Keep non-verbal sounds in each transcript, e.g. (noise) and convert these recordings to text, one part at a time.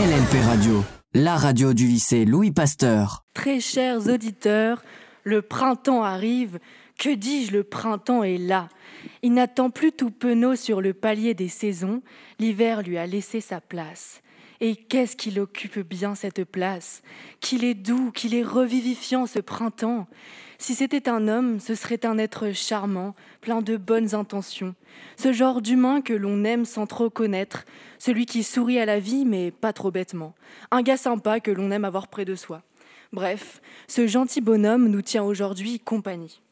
LNP Radio, la radio du lycée Louis Pasteur. Très chers auditeurs, le printemps arrive. Que dis-je, le printemps est là. Il n'attend plus tout penaud sur le palier des saisons. L'hiver lui a laissé sa place. Et qu'est-ce qu'il occupe bien cette place? Qu'il est doux, qu'il est revivifiant ce printemps? Si c'était un homme, ce serait un être charmant, plein de bonnes intentions. Ce genre d'humain que l'on aime sans trop connaître, celui qui sourit à la vie mais pas trop bêtement. Un gars sympa que l'on aime avoir près de soi. Bref, ce gentil bonhomme nous tient aujourd'hui compagnie.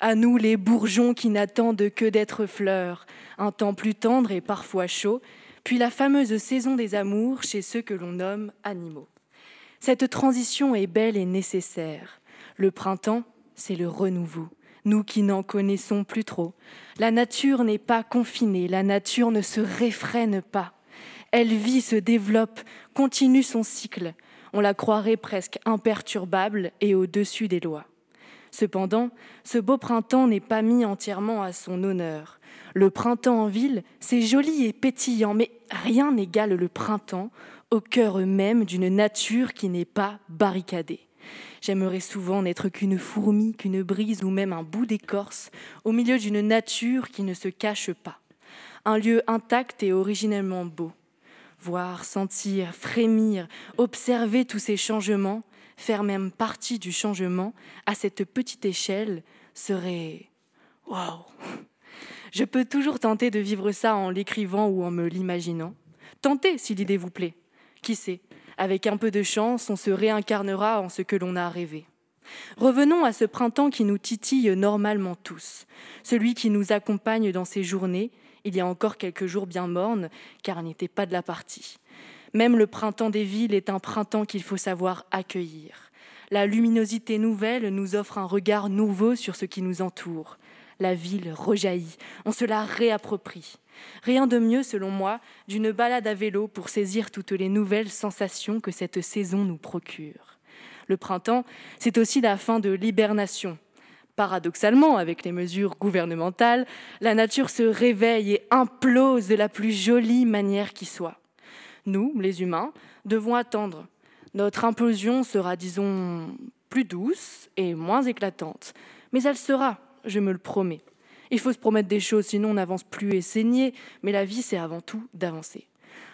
À nous les bourgeons qui n'attendent que d'être fleurs, un temps plus tendre et parfois chaud, puis la fameuse saison des amours chez ceux que l'on nomme animaux. Cette transition est belle et nécessaire. Le printemps, c'est le renouveau, nous qui n'en connaissons plus trop. La nature n'est pas confinée, la nature ne se réfrène pas. Elle vit, se développe, continue son cycle. On la croirait presque imperturbable et au-dessus des lois. Cependant, ce beau printemps n'est pas mis entièrement à son honneur. Le printemps en ville, c'est joli et pétillant, mais rien n'égale le printemps au cœur même d'une nature qui n'est pas barricadée. J'aimerais souvent n'être qu'une fourmi, qu'une brise ou même un bout d'écorce au milieu d'une nature qui ne se cache pas. Un lieu intact et originellement beau. Voir, sentir, frémir, observer tous ces changements, faire même partie du changement à cette petite échelle serait waouh. Je peux toujours tenter de vivre ça en l'écrivant ou en me l'imaginant. Tentez si l'idée vous plaît. Qui sait, avec un peu de chance, on se réincarnera en ce que l'on a rêvé. Revenons à ce printemps qui nous titille normalement tous, celui qui nous accompagne dans ces journées, il y a encore quelques jours bien mornes, car il n'était pas de la partie. Même le printemps des villes est un printemps qu'il faut savoir accueillir. La luminosité nouvelle nous offre un regard nouveau sur ce qui nous entoure. La ville rejaillit, on se la réapproprie. Rien de mieux, selon moi, d'une balade à vélo pour saisir toutes les nouvelles sensations que cette saison nous procure. Le printemps, c'est aussi la fin de l'hibernation. Paradoxalement, avec les mesures gouvernementales, la nature se réveille et implose de la plus jolie manière qui soit nous, les humains, devons attendre. Notre implosion sera, disons, plus douce et moins éclatante, mais elle sera, je me le promets. Il faut se promettre des choses, sinon on n'avance plus et saigner, mais la vie, c'est avant tout d'avancer.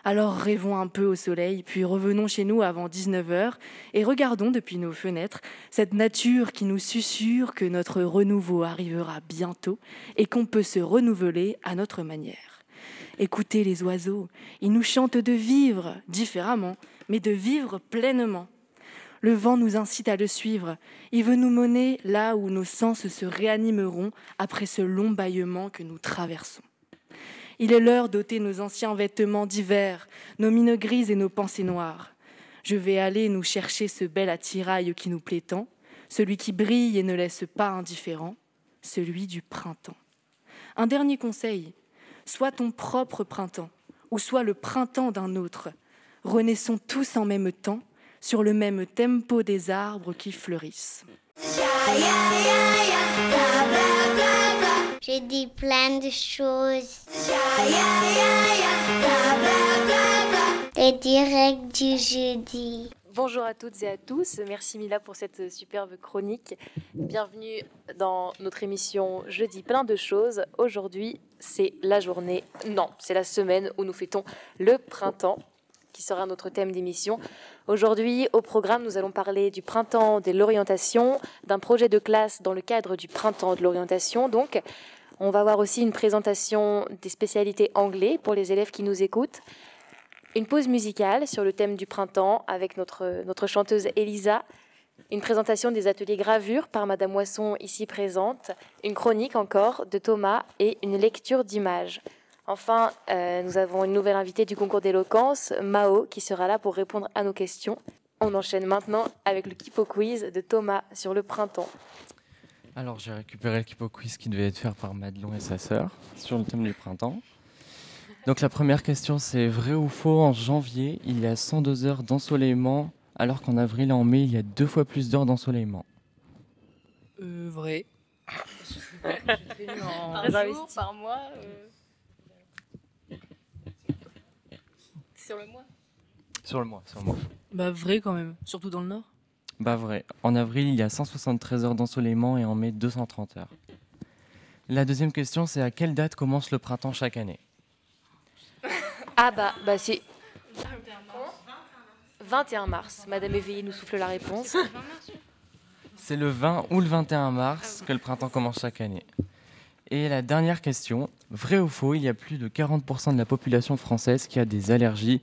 Alors rêvons un peu au soleil, puis revenons chez nous avant 19h et regardons depuis nos fenêtres cette nature qui nous susurre que notre renouveau arrivera bientôt et qu'on peut se renouveler à notre manière. Écoutez les oiseaux, ils nous chantent de vivre différemment, mais de vivre pleinement. Le vent nous incite à le suivre. Il veut nous mener là où nos sens se réanimeront après ce long bâillement que nous traversons. Il est l'heure d'ôter nos anciens vêtements d'hiver, nos mines grises et nos pensées noires. Je vais aller nous chercher ce bel attirail qui nous plaît tant, celui qui brille et ne laisse pas indifférent, celui du printemps. Un dernier conseil, soit ton propre printemps, ou soit le printemps d'un autre. Renaissons tous en même temps, sur le même tempo des arbres qui fleurissent. J'ai dit plein de choses. Les directs du jeudi. Bonjour à toutes et à tous. Merci Mila pour cette superbe chronique. Bienvenue dans notre émission Je dis plein de choses. Aujourd'hui, c'est la journée, non, c'est la semaine où nous fêtons le printemps, qui sera notre thème d'émission. Aujourd'hui, au programme, nous allons parler du printemps de l'orientation, d'un projet de classe dans le cadre du printemps de l'orientation. Donc, on va voir aussi une présentation des spécialités anglais pour les élèves qui nous écoutent une pause musicale sur le thème du printemps avec notre, notre chanteuse Elisa, une présentation des ateliers gravure par Madame Moisson ici présente, une chronique encore de Thomas et une lecture d'images. Enfin, euh, nous avons une nouvelle invitée du concours d'éloquence, Mao, qui sera là pour répondre à nos questions. On enchaîne maintenant avec le Kipo Quiz de Thomas sur le printemps. Alors j'ai récupéré le Kipo Quiz qui devait être fait par Madelon et sa sœur sur le thème du printemps. Donc la première question, c'est vrai ou faux En janvier, il y a 102 heures d'ensoleillement, alors qu'en avril et en mai, il y a deux fois plus d'heures d'ensoleillement? Euh, vrai. (laughs) (laughs) par jour, par mois. Euh... Sur le mois. Sur le mois, sur le mois. Bah vrai quand même, surtout dans le nord. Bah vrai. En avril, il y a 173 heures d'ensoleillement et en mai, 230 heures. La deuxième question, c'est à quelle date commence le printemps chaque année? Ah bah, bah c'est... 21 mars. Madame Éveillé nous souffle la réponse. C'est le 20 ou le 21 mars que le printemps commence chaque année. Et la dernière question, vrai ou faux, il y a plus de 40% de la population française qui a des allergies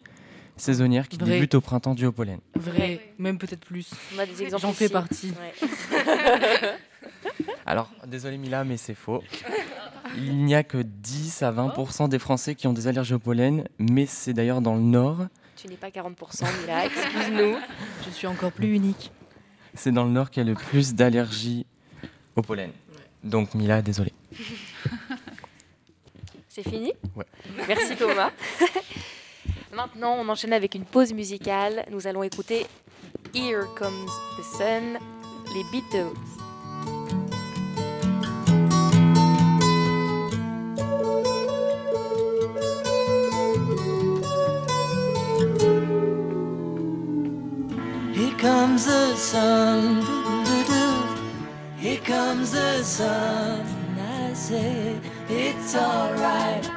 saisonnières qui Vrai. débutent au printemps dû au pollen. Vrai, même peut-être plus. On a des exemples J'en fais ici. partie. Ouais. (laughs) Alors, désolé Mila, mais c'est faux. Il n'y a que 10 à 20% des Français qui ont des allergies au pollen, mais c'est d'ailleurs dans le nord. Tu n'es pas 40%, Mila, excuse-nous. (laughs) Je suis encore plus unique. C'est dans le nord qu'il y a le plus d'allergies au pollen. Donc Mila, désolé. C'est fini Ouais. Merci Thomas. (laughs) Maintenant, on enchaîne avec une pause musicale. Nous allons écouter Here Comes the Sun, les Beatles. Here comes the sun. doo-doo-doo. Here comes the sun. I say it's alright.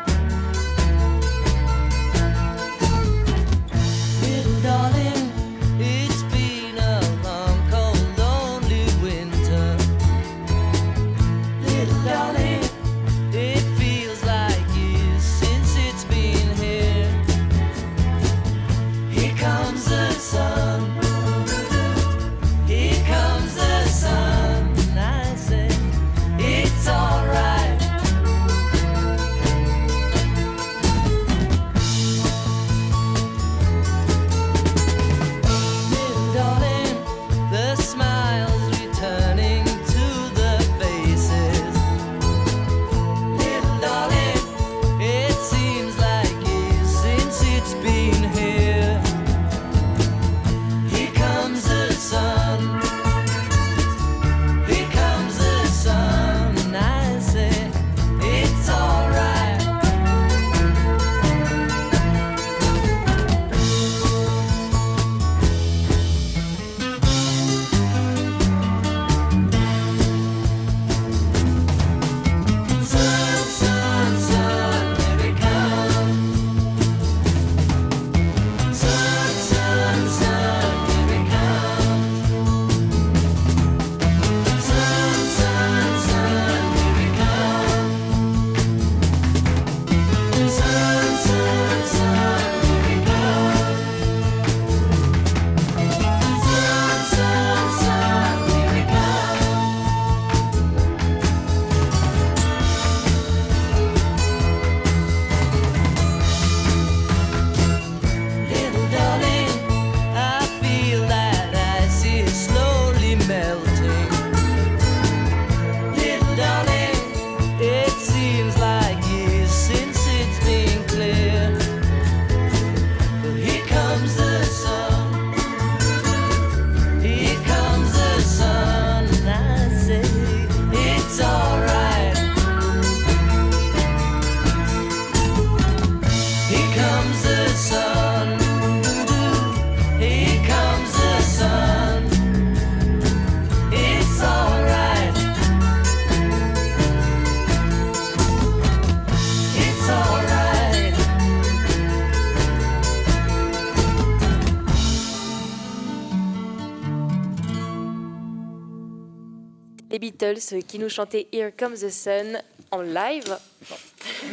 Beatles euh, qui nous chantaient Here Comes the Sun en live.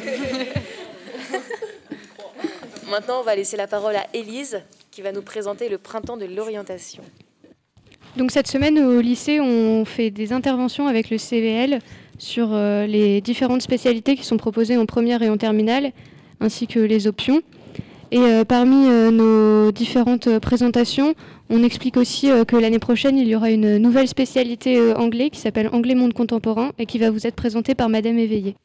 (laughs) Maintenant, on va laisser la parole à Élise qui va nous présenter le printemps de l'orientation. Donc cette semaine au lycée, on fait des interventions avec le CVL sur euh, les différentes spécialités qui sont proposées en première et en terminale, ainsi que les options. Et euh, parmi euh, nos différentes euh, présentations, on explique aussi que l'année prochaine, il y aura une nouvelle spécialité anglais qui s'appelle Anglais Monde Contemporain et qui va vous être présentée par Madame Éveillé.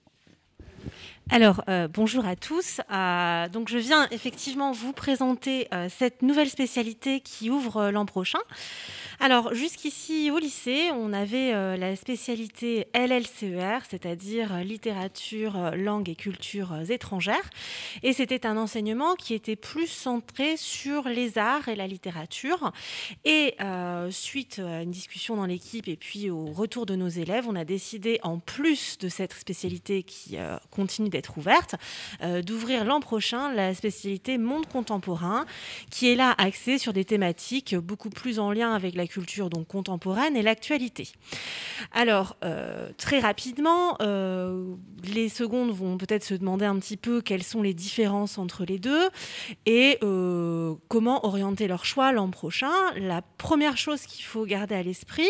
Alors, bonjour à tous. Donc, je viens effectivement vous présenter cette nouvelle spécialité qui ouvre l'an prochain. Alors, jusqu'ici, au lycée, on avait euh, la spécialité LLCER, c'est-à-dire euh, littérature, euh, langue et cultures étrangères. Et c'était un enseignement qui était plus centré sur les arts et la littérature. Et suite à une discussion dans l'équipe et puis au retour de nos élèves, on a décidé, en plus de cette spécialité qui continue d'être ouverte, d'ouvrir l'an prochain la spécialité monde contemporain, qui est là axée sur des thématiques beaucoup plus en lien avec la culture donc contemporaine et l'actualité. Alors, euh, très rapidement, euh, les secondes vont peut-être se demander un petit peu quelles sont les différences entre les deux et euh, comment orienter leur choix l'an prochain. La première chose qu'il faut garder à l'esprit,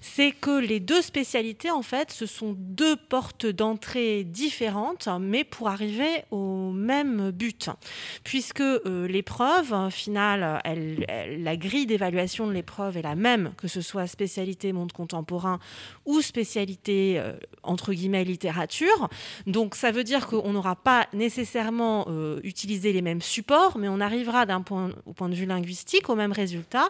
c'est que les deux spécialités, en fait, ce sont deux portes d'entrée différentes, mais pour arriver au même but. Puisque l'épreuve finale, la grille d'évaluation de l'épreuve la même, que ce soit spécialité monde contemporain ou spécialité euh, entre guillemets littérature. Donc ça veut dire qu'on n'aura pas nécessairement euh, utilisé les mêmes supports, mais on arrivera d'un point, au point de vue linguistique au même résultat.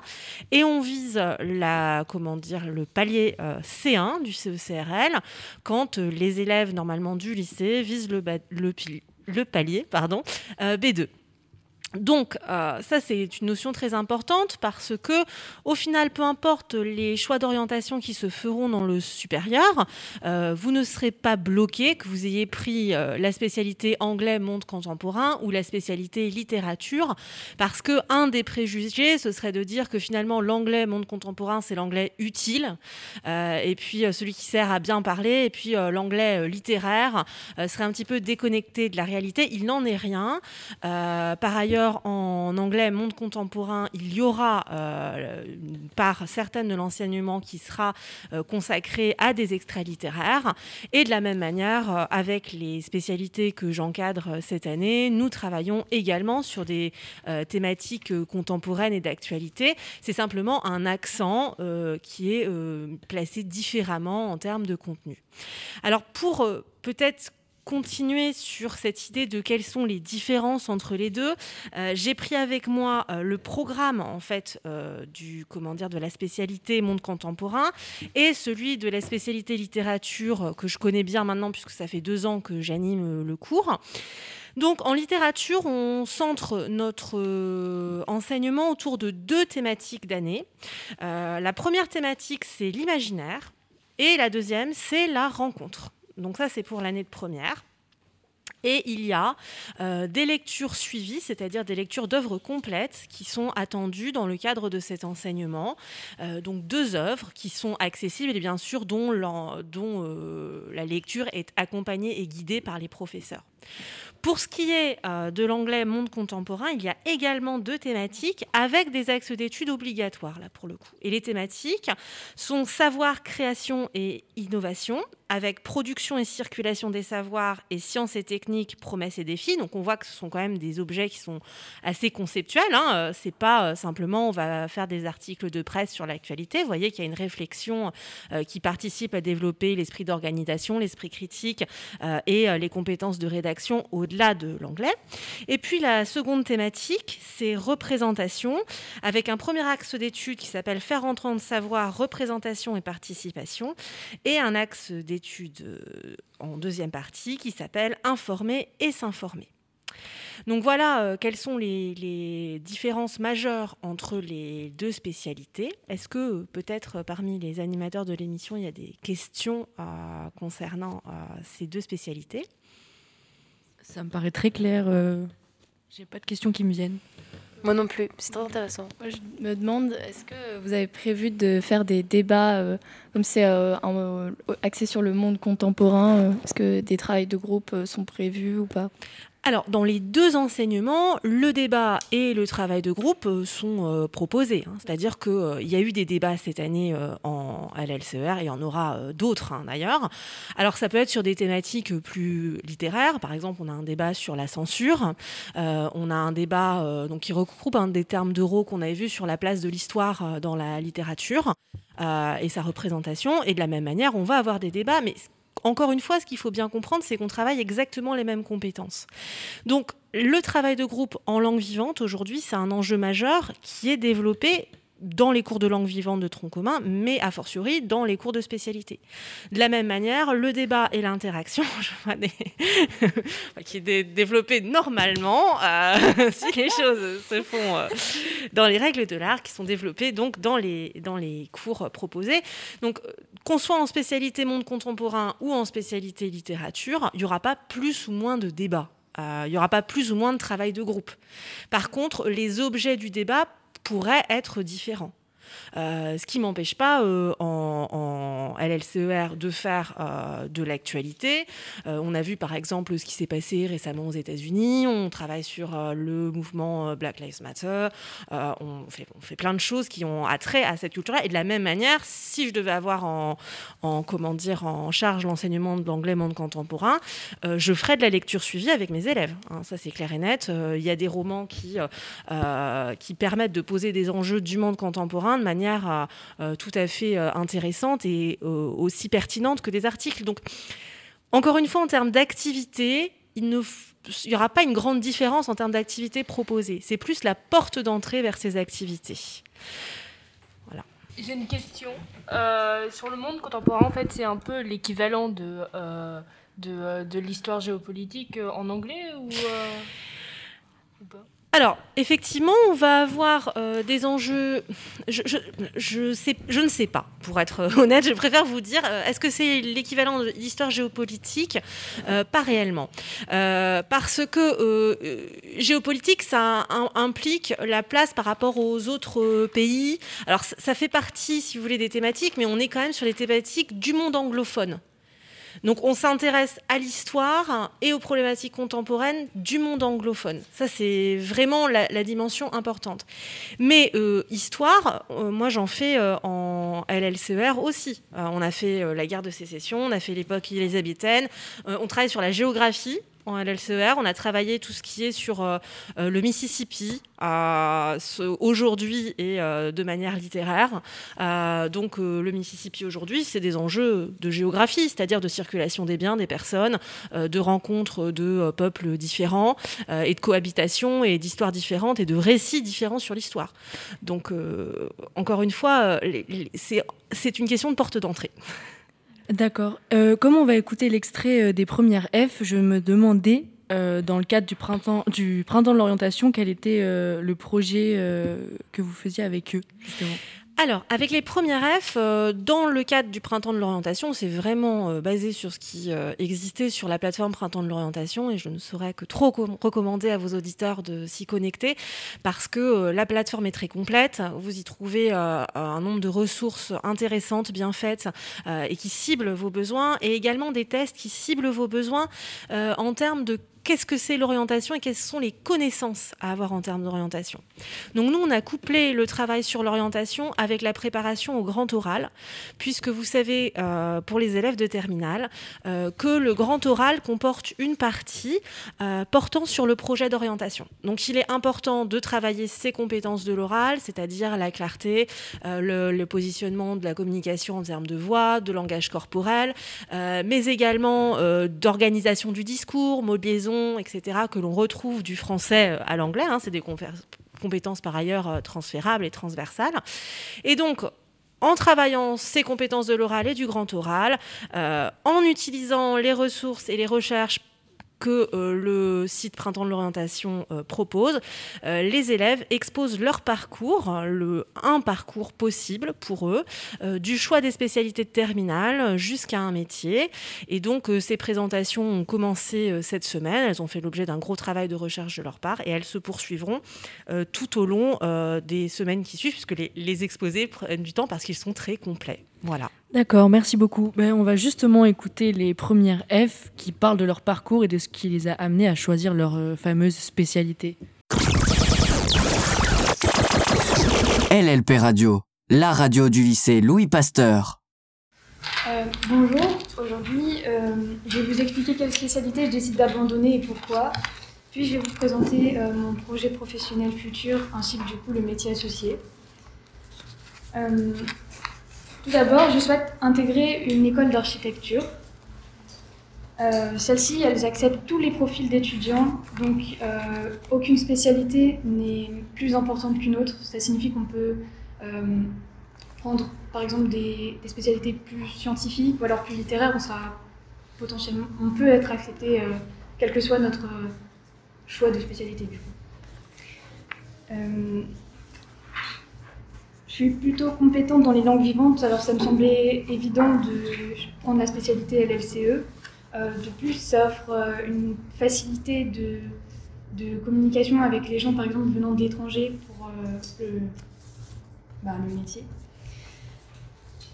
Et on vise la, comment dire, le palier euh, C1 du CECRL quand les élèves normalement du lycée visent le, palier pardon, euh, B2. Donc, euh, ça, c'est une notion très importante parce que, au final, peu importe les choix d'orientation qui se feront dans le supérieur, euh, vous ne serez pas bloqué, que vous ayez pris euh, la spécialité anglais monde contemporain ou la spécialité littérature, parce que un des préjugés, ce serait de dire que finalement, l'anglais monde contemporain, c'est l'anglais utile, et puis celui qui sert à bien parler, et puis l'anglais littéraire serait un petit peu déconnecté de la réalité. Il n'en est rien. Par ailleurs, en anglais monde contemporain, il y aura euh, une part certaine de l'enseignement qui sera euh, consacrée à des extraits littéraires. Et de la même manière, euh, avec les spécialités que j'encadre euh, cette année, nous travaillons également sur des euh, thématiques contemporaines et d'actualité. C'est simplement un accent qui est placé différemment en termes de contenu. Alors pour peut-être continuer sur cette idée de quelles sont les différences entre les deux, euh, j'ai pris avec moi euh, le programme en fait euh, du comment dire de la spécialité monde contemporain et celui de la spécialité littérature que je connais bien maintenant puisque ça fait deux ans que j'anime le cours. Donc en littérature, on centre notre enseignement autour de deux thématiques d'année. La première thématique, c'est l'imaginaire, et la deuxième, c'est la rencontre. Donc ça, c'est pour l'année de première. Et il y a euh, des lectures suivies, c'est-à-dire des lectures d'œuvres complètes qui sont attendues dans le cadre de cet enseignement. Euh, donc deux œuvres qui sont accessibles et bien sûr dont, euh, la lecture est accompagnée et guidée par les professeurs. Pour ce qui est euh, de l'anglais monde contemporain, il y a également deux thématiques avec des axes d'études obligatoires, là pour le coup. Et les thématiques sont savoir, création et innovation, avec production et circulation des savoirs et sciences et techniques, promesses et défis. Donc on voit que ce sont quand même des objets qui sont assez conceptuels. Hein. Euh, C'est pas euh, simplement on va faire des articles de presse sur l'actualité. Vous voyez qu'il y a une réflexion qui participe à développer l'esprit d'organisation, l'esprit critique et les compétences de rédaction au-delà de l'anglais. Et puis la seconde thématique, c'est représentation, avec un premier axe d'étude qui s'appelle faire entendre savoir, représentation et participation, et un axe d'étude euh, en deuxième partie qui s'appelle informer et s'informer. Donc voilà euh, quelles sont les, différences majeures entre les deux spécialités. Est-ce que euh, peut-être parmi les animateurs de l'émission, il y a des questions concernant ces deux spécialités? Ça me paraît très clair. euh, J'ai pas de questions qui me viennent. Moi non plus, c'est très intéressant. Moi, je me demande, est-ce que vous avez prévu de faire des débats, euh, comme c'est euh, un- euh, axé sur le monde contemporain euh, Est-ce que des travails de groupe euh, sont prévus ou pas? Alors, dans les deux enseignements, le débat et le travail de groupe euh, sont euh, proposés. hein. C'est-à-dire qu'il y a eu des débats cette année euh, en LLCER et il y en aura euh, d'autres hein, d'ailleurs. Alors, ça peut être sur des thématiques euh, plus littéraires. Par exemple, on a un débat sur la censure. Euh, on a un débat euh, qui regroupe hein, des termes d'euros qu'on avait vus sur la place de l'histoire euh, dans la littérature euh, et sa représentation. Et de la même manière, on va avoir des débats, encore une fois, ce qu'il faut bien comprendre, c'est qu'on travaille exactement les mêmes compétences. Donc, le travail de groupe en langue vivante, aujourd'hui, c'est un enjeu majeur qui est développé dans les cours de langue vivante de tronc commun, mais a fortiori dans les cours de spécialité. De la même manière, le débat et l'interaction, (laughs) (laughs) qui est dé- développé normalement, euh, (laughs) si les choses se font euh, dans les règles de l'art, qui sont développées donc dans les, dans les cours proposés. Donc, qu'on soit en spécialité monde contemporain ou en spécialité littérature, il n'y aura pas plus ou moins de débat. Euh, il n'y aura pas plus ou moins de travail de groupe. Par contre, les objets du débat pourraient être différents. Euh, ce qui m'empêche pas euh, en, en LLCER de faire euh, de l'actualité. On a vu par exemple ce qui s'est passé récemment aux États-Unis. On travaille sur le mouvement Black Lives Matter. On, fait, plein de choses qui ont attrait à cette culture-là. Et de la même manière, si je devais avoir en, en comment dire en charge l'enseignement de l'anglais monde contemporain, je ferais de la lecture suivie avec mes élèves. hein. ça c'est clair et net. Il y a des romans qui qui permettent de poser des enjeux du monde contemporain manière euh, euh, tout à fait euh, intéressante et aussi pertinente que des articles. Donc, encore une fois, en termes d'activité, il ne n'y aura pas une grande différence en termes d'activité proposée. C'est plus la porte d'entrée vers ces activités. Voilà. J'ai une question. Sur le monde contemporain, en fait, c'est un peu l'équivalent de, de, l'histoire géopolitique en anglais ou, Alors, effectivement, on va avoir euh, des enjeux. Je, ne sais pas, pour être (laughs) honnête. Je préfère vous dire euh, est-ce que c'est l'équivalent de l'histoire géopolitique? Euh, Pas réellement. Euh, parce que euh, euh, géopolitique, ça im- implique la place par rapport aux autres euh, pays. Alors, ça fait partie, si vous voulez, des thématiques, mais on est quand même sur les thématiques du monde anglophone. Donc on s'intéresse à l'histoire et aux problématiques contemporaines du monde anglophone. Ça, c'est vraiment la, dimension importante. Mais euh, histoire, euh, moi j'en fais euh, en LLCER aussi. On a fait la guerre de sécession, on a fait l'époque élisabéthaine, on travaille sur la géographie. En LLCER, on a travaillé tout ce qui est sur euh, euh, le Mississippi, euh, aujourd'hui et de manière littéraire. Donc le Mississippi aujourd'hui, c'est des enjeux de géographie, c'est-à-dire de circulation des biens, des personnes, de rencontres de peuples différents et de cohabitation et d'histoires différentes et de récits différents sur l'histoire. Donc encore une fois, c'est une question de porte d'entrée. (laughs) D'accord. Euh, comme on va écouter l'extrait euh, des premières F, je me demandais, euh, dans le cadre du printemps, du printemps de l'orientation, quel était le projet que vous faisiez avec eux, justement. Alors, avec les premières F, euh, dans le cadre du Printemps de l'orientation, c'est vraiment euh, basé sur ce qui euh, existait sur la plateforme Printemps de l'orientation et je ne saurais que trop com- recommander à vos auditeurs de s'y connecter parce que la plateforme est très complète. Vous y trouvez un nombre de ressources intéressantes, bien faites et qui ciblent vos besoins et également des tests qui ciblent vos besoins en termes de qu'est-ce que c'est l'orientation et quelles sont les connaissances à avoir en termes d'orientation. Donc nous, on a couplé le travail sur l'orientation avec la préparation au grand oral, puisque vous savez, euh, pour les élèves de terminale, euh, que le grand oral comporte une partie euh, portant sur le projet d'orientation. Donc il est important de travailler ses compétences de l'oral, c'est-à-dire la clarté, le, le positionnement de la communication en termes de voix, de langage corporel, mais également d'organisation du discours, mots etc., que l'on retrouve du français euh, à l'anglais. hein, c'est des compétences par ailleurs euh, transférables et transversales. Et donc, en travaillant ces compétences de l'oral et du grand oral, euh, en utilisant les ressources et les recherches que euh, le site Printemps de l'orientation euh, propose, euh, les élèves exposent leur parcours, le, un parcours possible pour eux, du choix des spécialités de terminale jusqu'à un métier. Et donc ces présentations ont commencé cette semaine, elles ont fait l'objet d'un gros travail de recherche de leur part et elles se poursuivront tout au long des semaines qui suivent, puisque les, les exposés prennent du temps parce qu'ils sont très complets. Voilà. D'accord, merci beaucoup. Ben, on va justement écouter les premières F qui parlent de leur parcours et de ce qui les a amenés à choisir leur euh, fameuse spécialité. LLP Radio, la radio du lycée Louis Pasteur. Euh, bonjour, aujourd'hui euh, je vais vous expliquer quelle spécialité je décide d'abandonner et pourquoi. Puis je vais vous présenter euh, mon projet professionnel futur ainsi que du coup le métier associé. Tout d'abord, je souhaite intégrer une école d'architecture. Euh, Celles-ci, elles acceptent tous les profils d'étudiants, donc euh, aucune spécialité n'est plus importante qu'une autre. Ça signifie qu'on peut Euh, prendre par exemple des, spécialités plus scientifiques ou alors plus littéraires, on peut être accepté euh, quel que soit notre choix de spécialité. Je suis plutôt compétente dans les langues vivantes, alors ça me semblait évident de prendre la spécialité LLCE. Euh, de plus, ça offre euh, une facilité de, communication avec les gens, par exemple, venant de l'étranger pour euh, le, bah, le métier.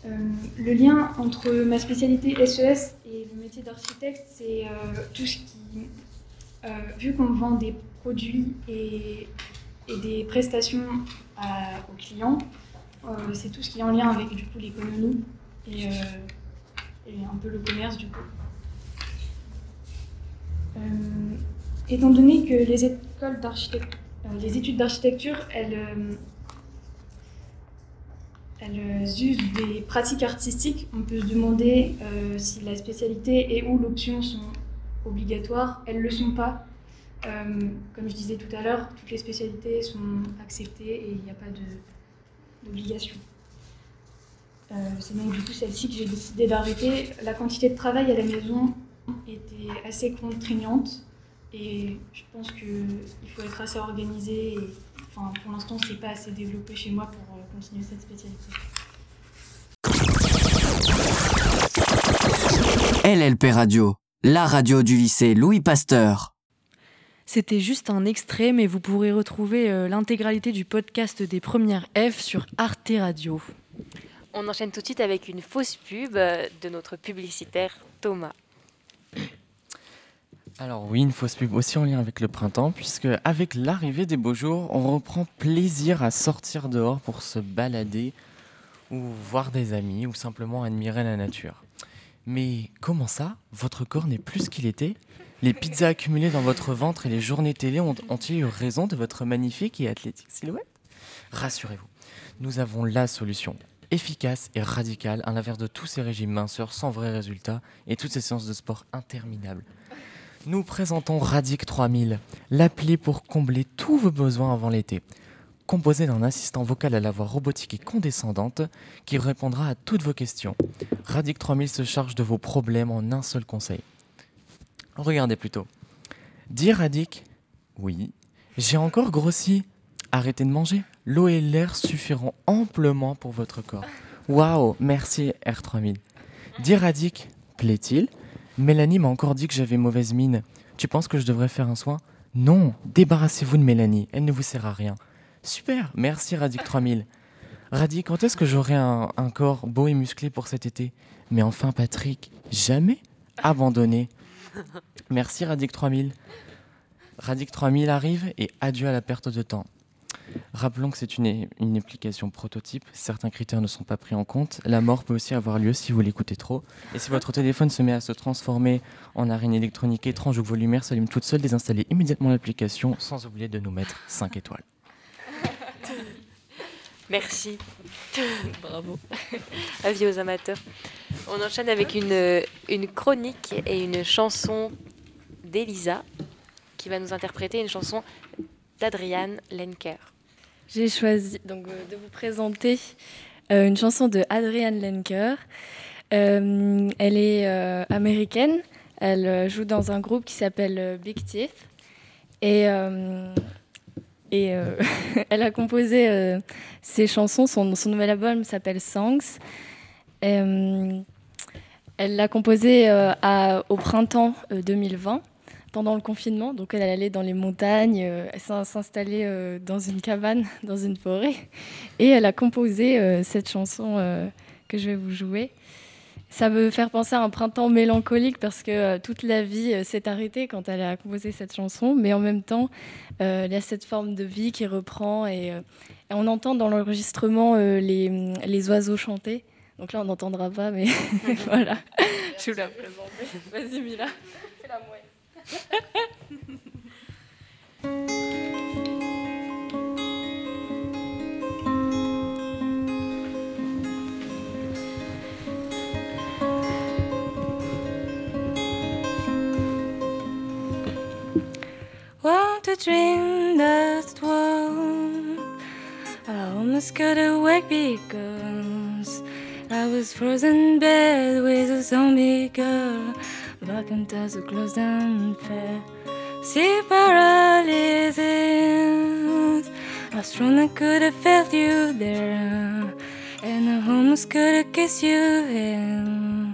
Le lien entre ma spécialité SES et le métier d'architecte, c'est tout ce qui, vu qu'on vend des produits et, des prestations aux clients, c'est tout ce qui est en lien avec du coup l'économie et, euh, un peu le commerce du coup. Euh, étant donné que les écoles d'architecture, les études d'architecture, elles, euh, elles usent des pratiques artistiques, on peut se demander euh, si la spécialité et ou l'option sont obligatoires. Elles ne le sont pas. Euh, comme je disais tout à l'heure, toutes les spécialités sont acceptées et il n'y a pas de- d'obligation. Euh, C'est donc du coup celle-ci que j'ai décidé d'arrêter. La quantité de travail à la maison était assez contraignante et je pense qu'il faut être assez organisé. Et, enfin, pour l'instant, c'est pas assez développé chez moi pour euh, continuer cette spécialité. LLP Radio, la radio du lycée Louis Pasteur. C'était juste un extrait, mais vous pourrez retrouver euh, l'intégralité du podcast des premières F sur Arte Radio. On enchaîne tout de suite avec une fausse pub euh, de notre publicitaire Thomas. Alors oui, une fausse pub aussi en lien avec le printemps, puisque avec l'arrivée des beaux jours, on reprend plaisir à sortir dehors pour se balader ou voir des amis ou simplement admirer la nature. Mais comment ça? Votre corps n'est plus ce qu'il était? Les pizzas accumulées dans votre ventre et les journées télé ont- ont-ils eu raison de votre magnifique et athlétique silhouette? Rassurez-vous, nous avons la solution. Efficace et radicale, à l'inverse de tous ces régimes minceurs sans vrai résultat et toutes ces séances de sport interminables. Nous présentons Radic 3000, l'appli pour combler tous vos besoins avant l'été. Composé d'un assistant vocal à la voix robotique et condescendante qui répondra à toutes vos questions. Radic 3000 se charge de vos problèmes en un seul conseil. Regardez plutôt. Dis Radic, oui, j'ai encore grossi. Arrêtez de manger. L'eau et l'air suffiront amplement pour votre corps. Waouh, merci R3000. Dis Radic, plaît-il? Mélanie m'a encore dit que j'avais mauvaise mine. Tu penses que je devrais faire un soin? Non, débarrassez-vous de Mélanie, elle ne vous sert à rien. Super, merci Radic 3000. Radic, quand est-ce que j'aurai un, un corps beau et musclé pour cet été? Mais enfin Patrick, jamais abandonné. (laughs) Merci Radic 3000. Radic 3000 arrive et adieu à la perte de temps. Rappelons que c'est une, une application prototype, certains critères ne sont pas pris en compte. La mort peut aussi avoir lieu si vous l'écoutez trop. Et si votre téléphone se met à se transformer en arène électronique étrange ou lumières s'allument toutes seules, désinstallez immédiatement l'application sans oublier de nous mettre 5 étoiles. (laughs) Merci. (laughs) Bravo. Avis aux amateurs. On enchaîne avec une, une chronique et une chanson d'Elisa qui va nous interpréter une chanson d'Adriane Lenker. J'ai choisi donc euh, de vous présenter euh, une chanson de Adrienne Lenker. Euh, elle est euh, américaine. Elle euh, joue dans un groupe qui s'appelle euh, Big Teeth. Et, euh, et euh, (laughs) elle a composé euh, ses chansons. Son, nouvel album s'appelle Songs. Euh, elle l'a composé au printemps euh, 2020 pendant le confinement. Donc elle allait dans les montagnes, elle s'in- s'installait euh, dans une cabane, (laughs) dans une forêt. Et elle a composé cette chanson que je vais vous jouer. Ça me faire penser à un printemps mélancolique parce que euh, toute la vie euh, s'est arrêtée quand elle a composé cette chanson. Mais en même temps, euh, il y a cette forme de vie qui reprend. Et, et on entend dans l'enregistrement les, les oiseaux chanter. Donc là, on n'entendra pas, mais (laughs) voilà. Je vous la présente. Vas-y, Mila. Fais la mouette. (laughs) Want to dream that one I almost must go to work because I was frozen in bed with a zombie girl. Back and so close and fair. See paralysis. How strong I could have felt you there. And I almost could have kissed you here.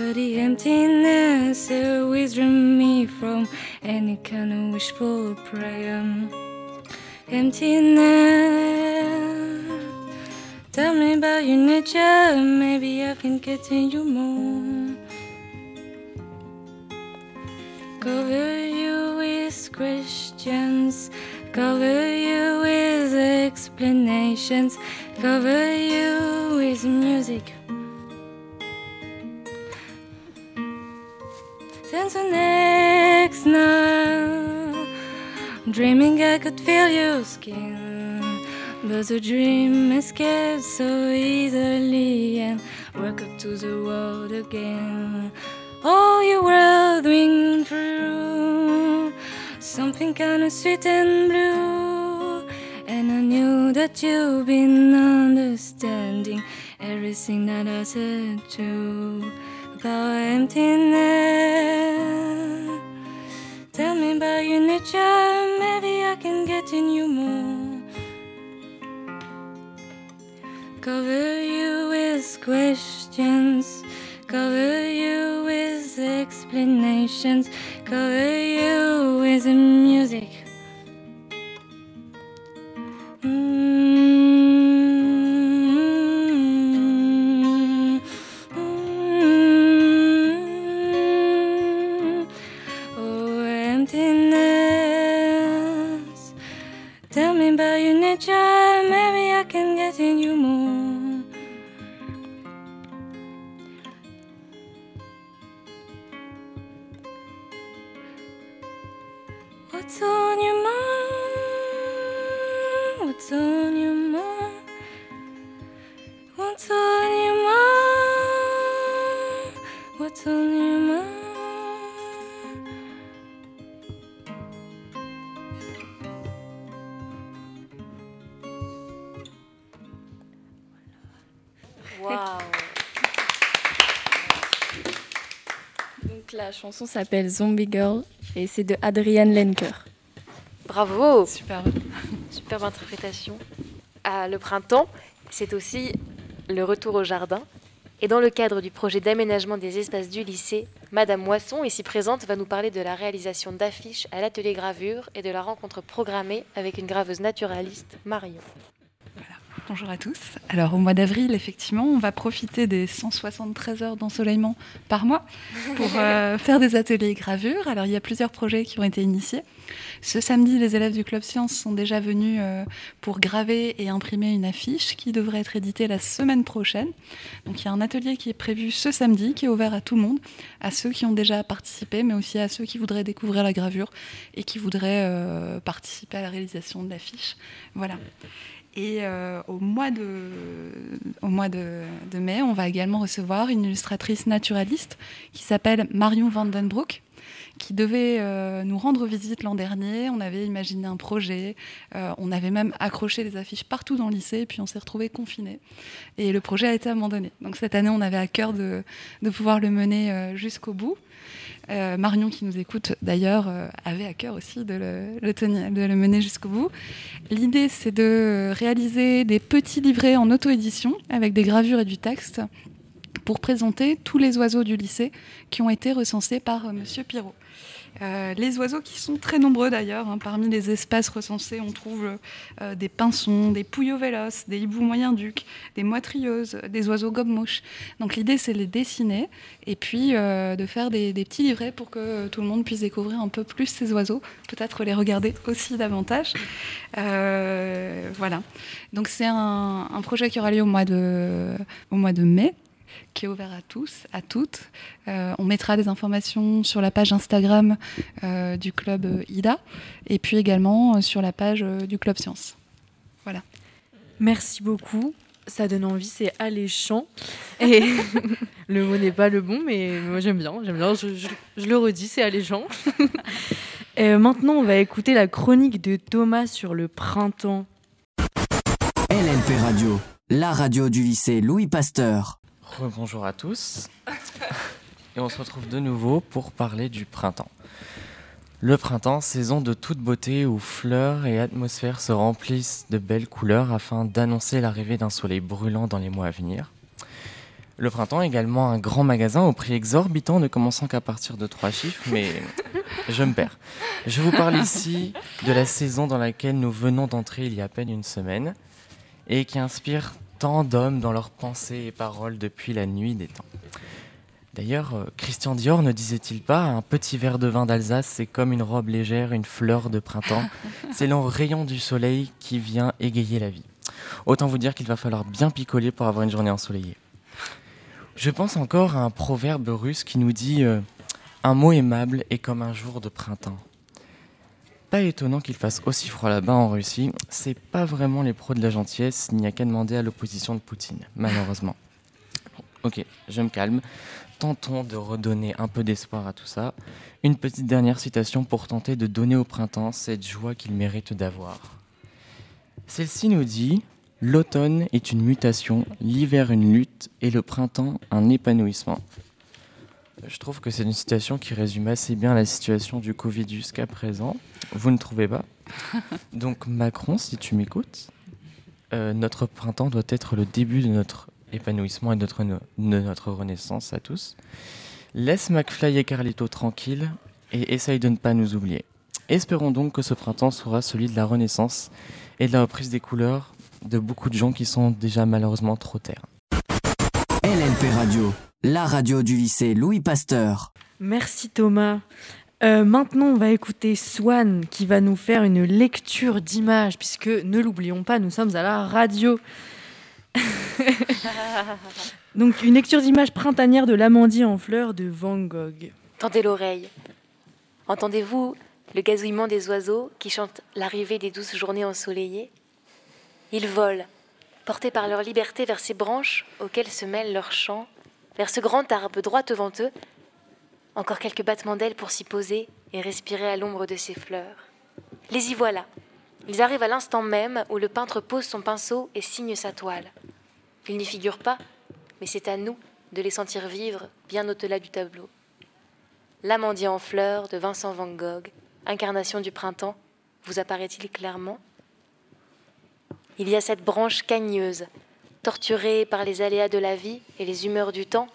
But the emptiness always drew me from any kind of wishful prayer. Emptiness. Tell me about your nature, maybe I can get to you more. Cover you with questions, cover you with explanations, cover you with music. Since the next night, dreaming I could feel your skin, but the dream escaped so easily and woke up to the world again. Oh, you were ringing through something kind of sweet and blue, and I knew that you've been understanding everything that I said too about emptiness. Tell me about your nature, maybe I can get in you more. Cover you with questions, cover you with explanations, cover you with music. Mm. Tell me about your nature, maybe I can get in you more. La chanson s'appelle Zombie Girl et c'est de Adrienne Lenker. Bravo Super. Superbe interprétation. Le printemps, c'est aussi le retour au jardin. Et dans le cadre du projet d'aménagement des espaces du lycée, Madame Moisson, ici présente, va nous parler de la réalisation d'affiches à l'atelier gravure et de la rencontre programmée avec une graveuse naturaliste, Marion. Bonjour à tous. Alors au mois d'avril, effectivement, on va profiter des 173 heures d'ensoleillement par mois pour euh, (laughs) faire des ateliers gravure. Alors il y a plusieurs projets qui ont été initiés. Ce samedi, les élèves du Club Science sont déjà venus euh, pour graver et imprimer une affiche qui devrait être éditée la semaine prochaine. Donc il y a un atelier qui est prévu ce samedi, qui est ouvert à tout le monde, à ceux qui ont déjà participé, mais aussi à ceux qui voudraient découvrir la gravure et qui voudraient euh, participer à la réalisation de l'affiche. Voilà. Et euh, au mois, de, de mai, on va également recevoir une illustratrice naturaliste qui s'appelle Marion Vandenbroek, qui devait euh, nous rendre visite l'an dernier. On avait imaginé un projet, euh, on avait même accroché les affiches partout dans le lycée, puis on s'est retrouvés confinés. Et le projet a été abandonné. Donc cette année, on avait à cœur de, pouvoir le mener euh, jusqu'au bout. Marion, qui nous écoute d'ailleurs, avait à cœur aussi de le mener jusqu'au bout. L'idée, c'est de réaliser des petits livrets en auto-édition avec des gravures et du texte pour présenter tous les oiseaux du lycée qui ont été recensés par euh, Monsieur Pirot. Euh, les oiseaux qui sont très nombreux d'ailleurs. hein. Parmi les espèces recensées, on trouve euh, des pinsons, des pouillots véloces, des hiboux moyen-ducs, des moitrieuses, des oiseaux gobe-mouches. Donc l'idée, c'est de les dessiner et puis de faire des, petits livrets pour que tout le monde puisse découvrir un peu plus ces oiseaux, peut-être les regarder aussi davantage. Voilà. Donc c'est un, projet qui aura lieu au mois de mai qui est ouvert à tous, à toutes. Euh, on mettra des informations sur la page Instagram euh, du club euh, IDA et puis également euh, sur la page euh, du club Science. Voilà. Merci beaucoup. Ça donne envie, c'est alléchant. Et (laughs) le mot n'est pas le bon, mais moi j'aime bien. J'aime bien. Je, je- je le redis, c'est alléchant. (laughs) Euh, maintenant, on va écouter la chronique de Thomas sur le printemps. LLP Radio, la radio du lycée Louis Pasteur. Bonjour à tous. Et on se retrouve de nouveau pour parler du printemps. Le printemps, saison de toute beauté où fleurs et atmosphères se remplissent de belles couleurs afin d'annoncer l'arrivée d'un soleil brûlant dans les mois à venir. Le printemps également un grand magasin au prix exorbitant ne commençant qu'à partir de trois chiffres, mais (laughs) je me perds. Je vous parle ici de la saison dans laquelle nous venons d'entrer il y a à peine une semaine et qui inspire tant d'hommes dans leurs pensées et paroles depuis la nuit des temps. D'ailleurs, euh, Christian Dior ne disait-il pas un petit verre de vin d'Alsace, c'est comme une robe légère, une fleur de printemps. (laughs) C'est le rayon du soleil qui vient égayer la vie. Autant vous dire qu'il va falloir bien picoler pour avoir une journée ensoleillée. Je pense encore à un proverbe russe qui nous dit euh, Un mot aimable est comme un jour de printemps. Pas étonnant qu'il fasse aussi froid là-bas en Russie, c'est pas vraiment les pros de la gentillesse, il n'y a qu'à demander à l'opposition de Poutine, malheureusement. Ok, je me calme. Tentons de redonner un peu d'espoir à tout ça. Une petite dernière citation pour tenter de donner au printemps cette joie qu'il mérite d'avoir. Celle-ci nous dit L'automne est une mutation, l'hiver une lutte et le printemps un épanouissement. Je trouve que c'est une citation qui résume assez bien la situation du Covid jusqu'à présent. Vous ne trouvez pas? (laughs) Donc Macron, si tu m'écoutes, euh, notre printemps doit être le début de notre épanouissement et de notre, de notre renaissance à tous. Laisse McFly et Carlito tranquilles et essaye de ne pas nous oublier. Espérons donc que ce printemps sera celui de la renaissance et de la reprise des couleurs de beaucoup de gens qui sont déjà malheureusement trop ternes. LLP Radio, la radio du lycée Louis Pasteur. Merci Thomas. Euh, maintenant, on va écouter Swan qui va nous faire une lecture d'images, puisque ne l'oublions pas, nous sommes à la radio. (laughs) Donc, une lecture d'images printanière de l'amandier en fleurs de Van Gogh. Tendez l'oreille. Entendez-vous le gazouillement des oiseaux qui chantent l'arrivée des douces journées ensoleillées? Ils volent, portés par leur liberté vers ces branches auxquelles se mêlent leurs chants, vers ce grand arbre droit devant eux. Encore quelques battements d'ailes pour s'y poser et respirer à l'ombre de ces fleurs. Les y voilà. Ils arrivent à l'instant même où le peintre pose son pinceau et signe sa toile. Ils n'y figurent pas, mais c'est à nous de les sentir vivre bien au-delà du tableau. L'amandier en fleurs de Vincent Van Gogh, incarnation du printemps, vous apparaît-il clairement? Il y a cette branche cagneuse, torturée par les aléas de la vie et les humeurs du temps.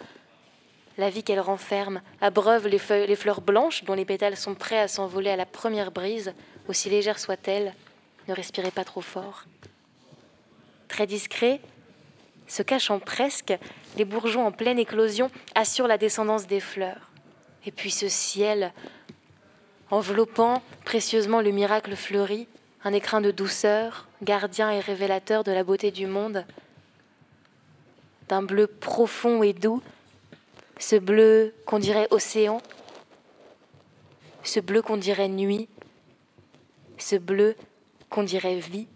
La vie qu'elle renferme abreuve les, fleurs blanches dont les pétales sont prêts à s'envoler à la première brise, aussi légère soit-elle. Ne respirez pas trop fort. Très discret, se cachant presque, les bourgeons en pleine éclosion assurent la descendance des fleurs. Et puis ce ciel, enveloppant précieusement le miracle fleuri, un écrin de douceur, gardien et révélateur de la beauté du monde, d'un bleu profond et doux, ce bleu qu'on dirait océan, ce bleu qu'on dirait nuit, ce bleu qu'on dirait vie.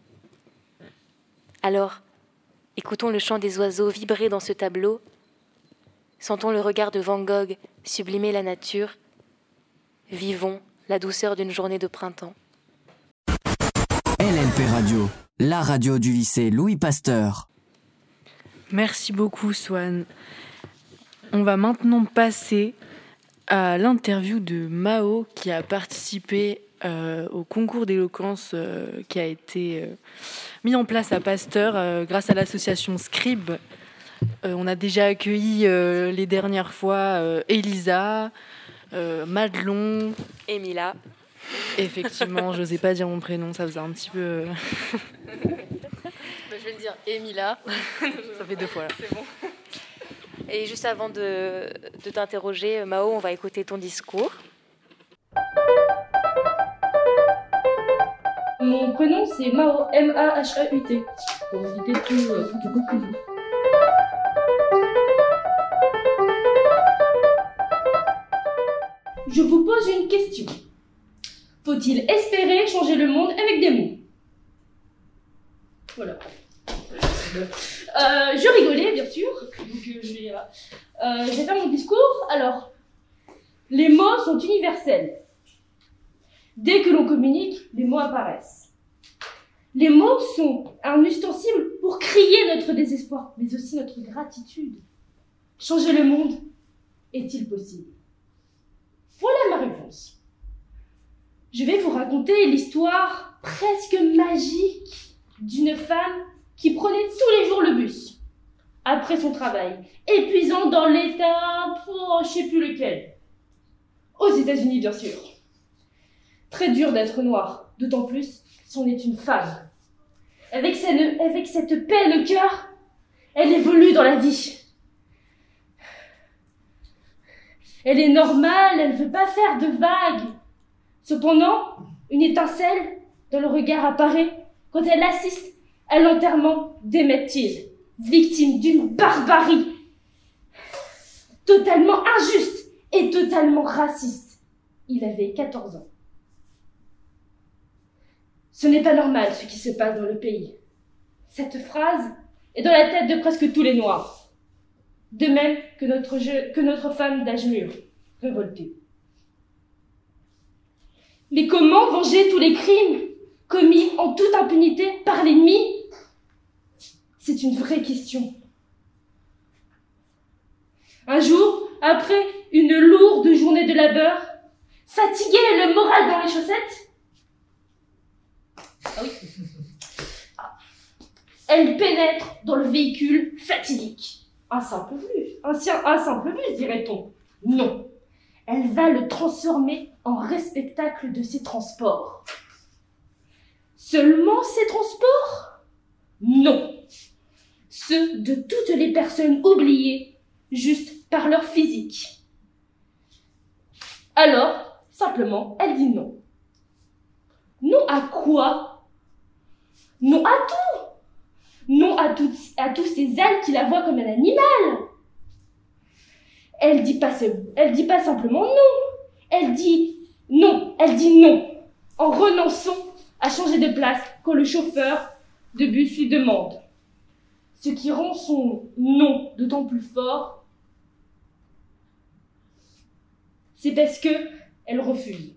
Alors, écoutons le chant des oiseaux vibrer dans ce tableau, sentons le regard de Van Gogh sublimer la nature, vivons la douceur d'une journée de printemps. LLP Radio, la radio du lycée Louis Pasteur. Merci beaucoup, Swan. On va maintenant passer à l'interview de Mao qui a participé euh, au concours d'éloquence euh, qui a été euh, mis en place à Pasteur grâce à l'association Scribe. On a déjà accueilli les dernières fois Elisa, Madelon, Emila. Effectivement, je n'osais pas dire mon prénom, ça faisait un petit peu. (laughs) euh, Bah, je vais le dire Emila. (laughs) Ça fait deux fois, là. C'est bon. Et juste avant de, de t'interroger, Mao, on va écouter ton discours. Mon prénom c'est Mao, M-A-H-A-U-T. Pour éviter tout, euh, confusion. Je vous pose une question. Faut-il espérer changer le monde avec des mots? Voilà. Euh, je rigolais, bien sûr. Donc, euh, je, vais, euh, je vais faire mon discours. Alors, les mots sont universels. Dès que l'on communique, les mots apparaissent. Les mots sont un ustensile pour crier notre désespoir, mais aussi notre gratitude. Changer le monde est-il possible? Voilà ma réponse. Je vais vous raconter l'histoire presque magique d'une femme qui prenait tous les jours le bus après son travail, épuisant dans l'état, pour je sais plus lequel. Aux États-Unis, bien sûr. Très dur d'être noir, d'autant plus si on est une femme. Avec cette, avec cette peine au cœur, elle évolue dans la vie. Elle est normale, elle ne veut pas faire de vagues. Cependant, une étincelle dans le regard apparaît quand elle assiste à l'enterrement Till, victime d'une barbarie totalement injuste et totalement raciste. Il avait 14 ans. Ce n'est pas normal ce qui se passe dans le pays. Cette phrase est dans la tête de presque tous les Noirs. De même que notre, que notre femme d'âge mûr, révoltée. Mais comment venger tous les crimes commis en toute impunité par l'ennemi C'est une vraie question. Un jour, après une lourde journée de labeur, fatiguée et le moral dans les chaussettes, ah. (laughs) Elle pénètre dans le véhicule fatidique. Un simple bus, un, simple bus, dirait-on. Non. Elle va le transformer en respectacle de ses transports. Seulement ces transports? Non. Ceux de toutes les personnes oubliées juste par leur physique. Alors, simplement, elle dit non. Non à quoi? Non à tout Non à, tous ces ailes qui la voient comme un animal Elle dit pas, elle dit pas simplement non Elle dit non Elle dit non en renonçant à changer de place quand le chauffeur de bus lui demande. Ce qui rend son non d'autant plus fort, c'est parce que elle refuse.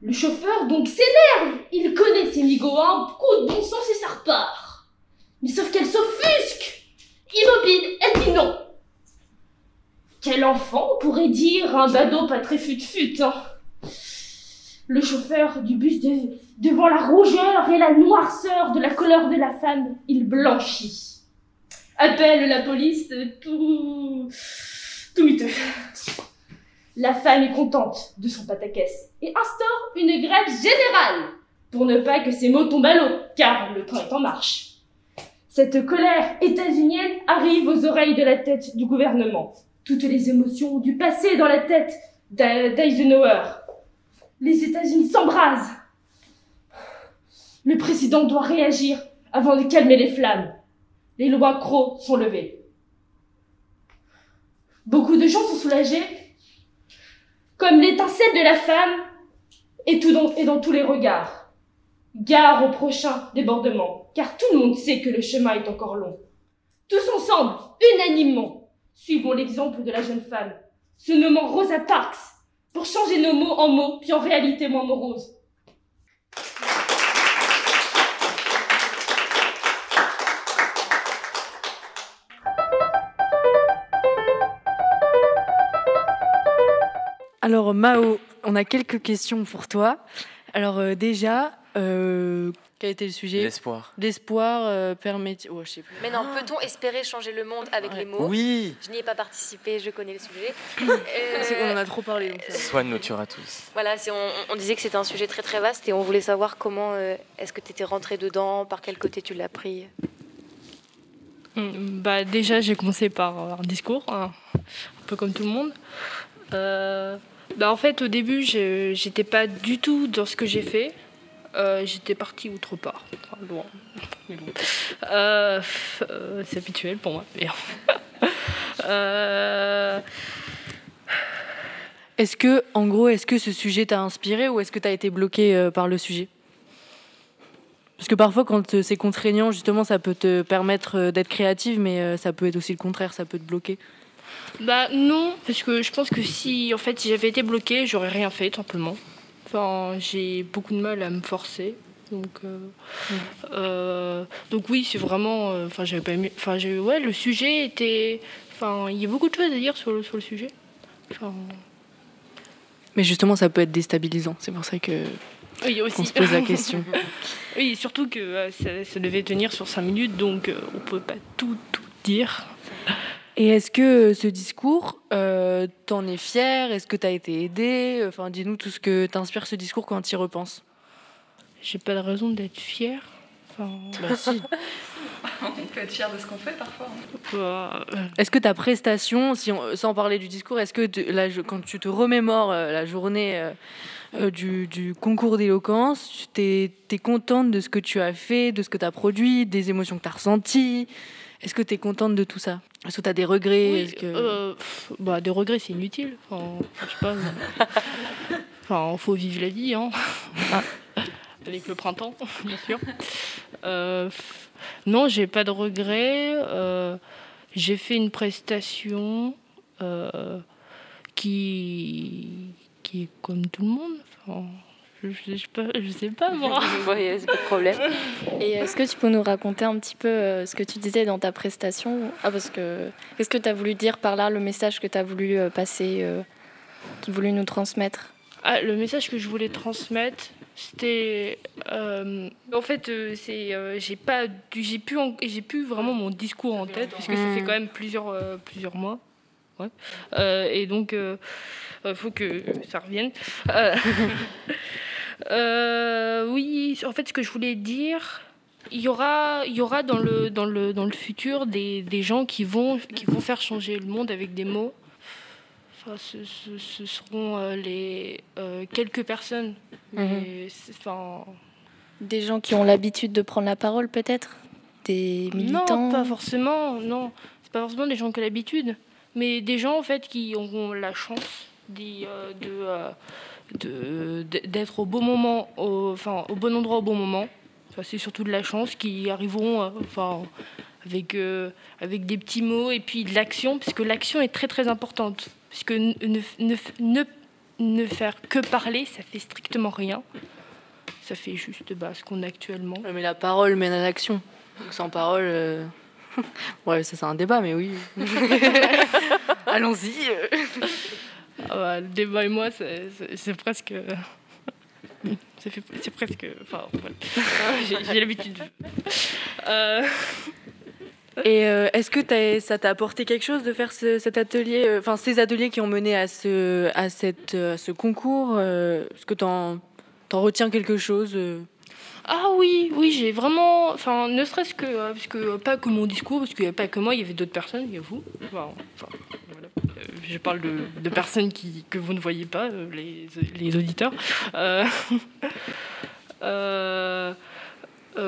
Le chauffeur donc s'énerve. Il connaît ses nigauds, un coup de bon sens et ça repart. Mais sauf qu'elle s'offusque. Immobile, elle dit non. Quel enfant pourrait dire un badaud pas très fut-fut, hein? Le chauffeur du bus de, devant la rougeur et la noirceur de la couleur de la femme, il blanchit. Appelle la police, tout, tout miteux. La femme est contente de son pataquès et instaure une grève générale pour ne pas que ses mots tombent à l'eau, car le train est en marche. Cette colère états-unienne arrive aux oreilles de la tête du gouvernement. Toutes les émotions du passé dans la tête d'Eisenhower. Les États-Unis s'embrasent. Le président doit réagir avant de calmer les flammes. Les lois Crow sont levées. Beaucoup de gens sont soulagés comme l'étincelle de la femme et, tout dans, et dans tous les regards. Gare au prochain débordement, car tout le monde sait que le chemin est encore long. Tous ensemble, unanimement, suivons l'exemple de la jeune femme, se nommant Rosa Parks, pour changer nos mots en mots, puis en réalité moins morose. Alors Mao, on a quelques questions pour toi. Alors euh, déjà, euh, quel était le sujet L'espoir. L'espoir euh, permet... Oh, je sais plus. Mais non, peut-on espérer changer le monde avec les mots Oui. Je n'y ai pas participé, je connais le sujet. (laughs) C'est qu'on en a trop parlé. Soit nous tuera tous. Voilà, c'est- on, on disait que c'était un sujet très très vaste et on voulait savoir comment euh, est-ce que tu étais rentré dedans, par quel côté tu l'as pris. Hum, Bah, déjà, j'ai commencé par un discours, hein, un peu comme tout le monde. Euh, bah, en fait, au début, j'étais pas du tout dans ce que j'ai fait. Euh, j'étais partie autre part, loin. Euh, c'est habituel pour moi. (laughs) Est-ce que, en gros, est-ce que ce sujet t'a inspiré ou est-ce que t'as été bloqué par le sujet? Parce que parfois, quand c'est contraignant, justement, ça peut te permettre d'être créative, mais ça peut être aussi le contraire, ça peut te bloquer. Bah non, parce que je pense que si en fait j'avais été bloquée, j'aurais rien fait simplement. Enfin, j'ai beaucoup de mal à me forcer. Donc, euh, euh, donc oui, c'est vraiment. euh, Enfin, j'avais pas. Enfin, ouais, le sujet était. Enfin, il y a beaucoup de choses à dire sur le, sur le sujet. Enfin, Mais justement, ça peut être déstabilisant. C'est pour ça que oui, aussi. qu'on se pose la question. (laughs) oui, surtout que ça, ça devait tenir sur 5 minutes, donc on peut pas tout, tout dire. Et est-ce que euh, ce discours, euh, t'en es fier Est-ce que t'as été aidé Enfin, dis-nous tout ce que t'inspire ce discours quand tu y repenses. J'ai pas de raison d'être fière. Enfin, Bah, si. (laughs) On peut être fier de ce qu'on fait parfois. hein. bah, Est-ce que ta prestation, si on- sans parler du discours, est-ce que te- là, je- quand tu te remémores euh, la journée euh, du, du concours d'éloquence, tu es, contente de ce que tu as fait, de ce que tu as produit, des émotions que tu as ressenties? Est-ce que tu es contente de tout ça? Est-ce que tu as des regrets? Oui, Est-ce que... euh, pff, bah, des regrets, c'est inutile. Enfin, je sais pas. mais- Enfin, faut vivre la vie, hein. Avec le printemps, bien sûr. Euh, non, j'ai pas de regrets. Euh, j'ai fait une prestation euh, qui, qui est comme tout le monde. Enfin, je, je, sais pas, je sais pas, moi. Ouais, c'est pas de problème. Et est-ce que tu peux nous raconter un petit peu euh, ce que tu disais dans ta prestation? Ah, parce que qu'est-ce que tu as voulu dire par là, le message que tu as voulu euh, passer, euh, tu as voulu nous transmettre? Ah, le message que je voulais transmettre, c'était. euh, en fait, euh, c'est, euh, j'ai pas, du- j'ai plus, en- j'ai plus vraiment mon discours en tête puisque ça Mm. fait quand même plusieurs, euh, plusieurs mois. Ouais. Euh, et donc, il faut que ça revienne. Euh, (laughs) euh, oui, en fait, ce que je voulais dire, il y aura, il y aura dans le, dans le, dans le futur des, des gens qui vont, qui vont faire changer le monde avec des mots. Enfin, ce, ce- ce seront euh, les euh, quelques personnes. Mais c'est- enfin, Des gens qui ont l'habitude de prendre la parole, peut-être? Des militants? Non, pas forcément. Non, c'est pas forcément des gens qui ont l'habitude, mais des gens en fait qui auront la chance euh, de, euh, d'être au bon moment, au, enfin au bon endroit au bon moment. Ça, c'est surtout de la chance qui arriveront, euh, enfin avec euh, avec des petits mots et puis de l'action, parce que l'action est très très importante, parce que ne, ne, ne, ne, ne faire que parler, ça fait strictement rien. Ça fait juste bah, ce qu'on a actuellement. Mais la parole mène à l'action. Donc, sans parole. euh, (laughs) ouais, ça c'est un débat, mais oui. (laughs) Allons-y. (laughs) Ah bah, le débat et moi, c'est- presque. (laughs) C'est presque. Enfin, voilà. J'ai- J'ai l'habitude. Euh, Et euh, est-ce que ça t'a apporté quelque chose de faire ce- cet atelier, euh, enfin ces ateliers qui ont mené à ce, à cette, à ce concours Est-ce que t'en, t'en retiens quelque chose Ah oui, oui, j'ai vraiment. Enfin, ne serait-ce que. euh, parce que pas que mon discours, parce qu'il n'y a pas que moi, il y avait d'autres personnes, il y a vous. Enfin, voilà. Je parle de, de personnes qui, que vous ne voyez pas, euh, les, les auditeurs. Euh, euh,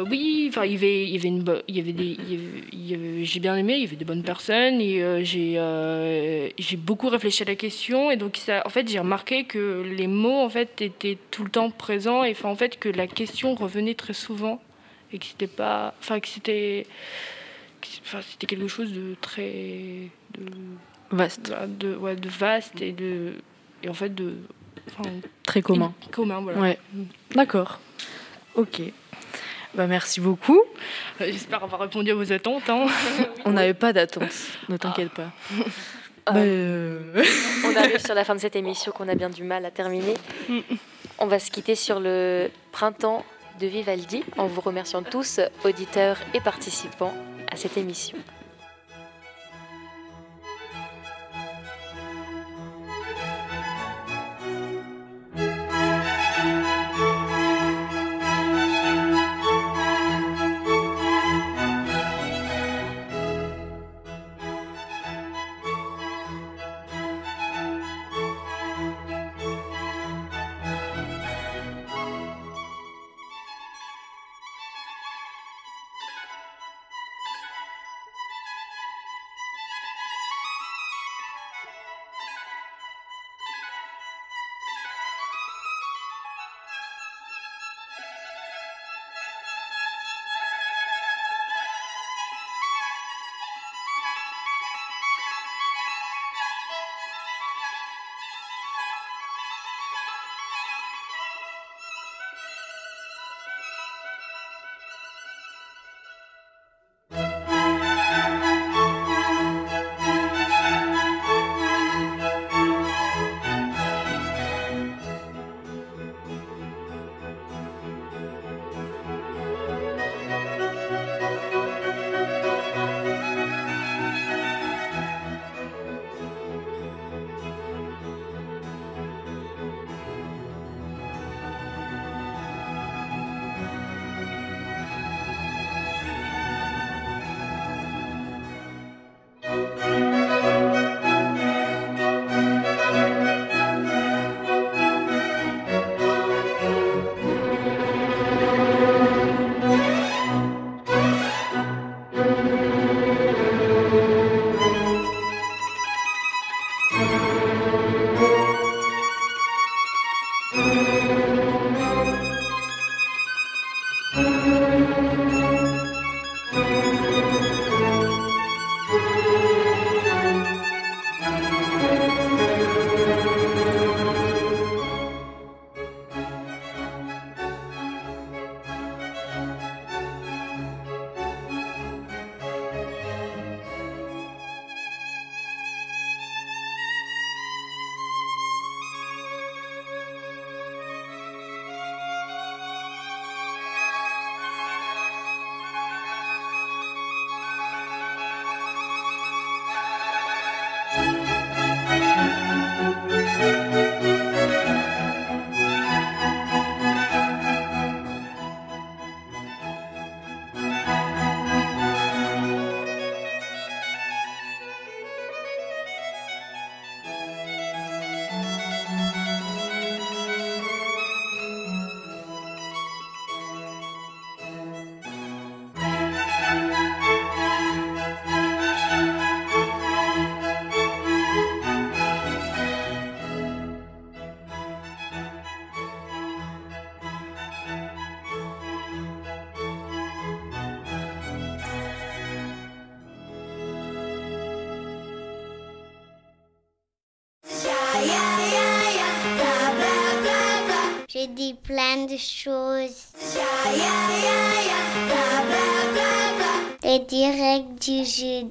oui, enfin, il y avait, il y avait une, il y avait des, j'ai bien aimé, il y avait des bonnes personnes et j'ai, j'ai beaucoup réfléchi à la question et donc ça, en fait, j'ai remarqué que les mots en fait étaient tout le temps présents et en fait que la question revenait très souvent et que c'était pas, enfin que c'était, c'était quelque chose de très, vaste, de, ouais, de vaste et de, et en fait de, enfin, Très commun. commun, voilà. Ouais. D'accord. Ok. Bah merci beaucoup. Euh, J'espère avoir répondu à vos attentes. hein. (laughs) On n'avait pas d'attente, ne t'inquiète pas. Bah, euh, On arrive sur la fin de cette émission qu'on a bien du mal à terminer. On va se quitter sur le printemps de Vivaldi en vous remerciant tous, auditeurs et participants, à cette émission.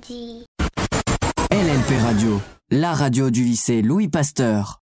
Jeudi. LLP Radio, la radio du lycée Louis Pasteur.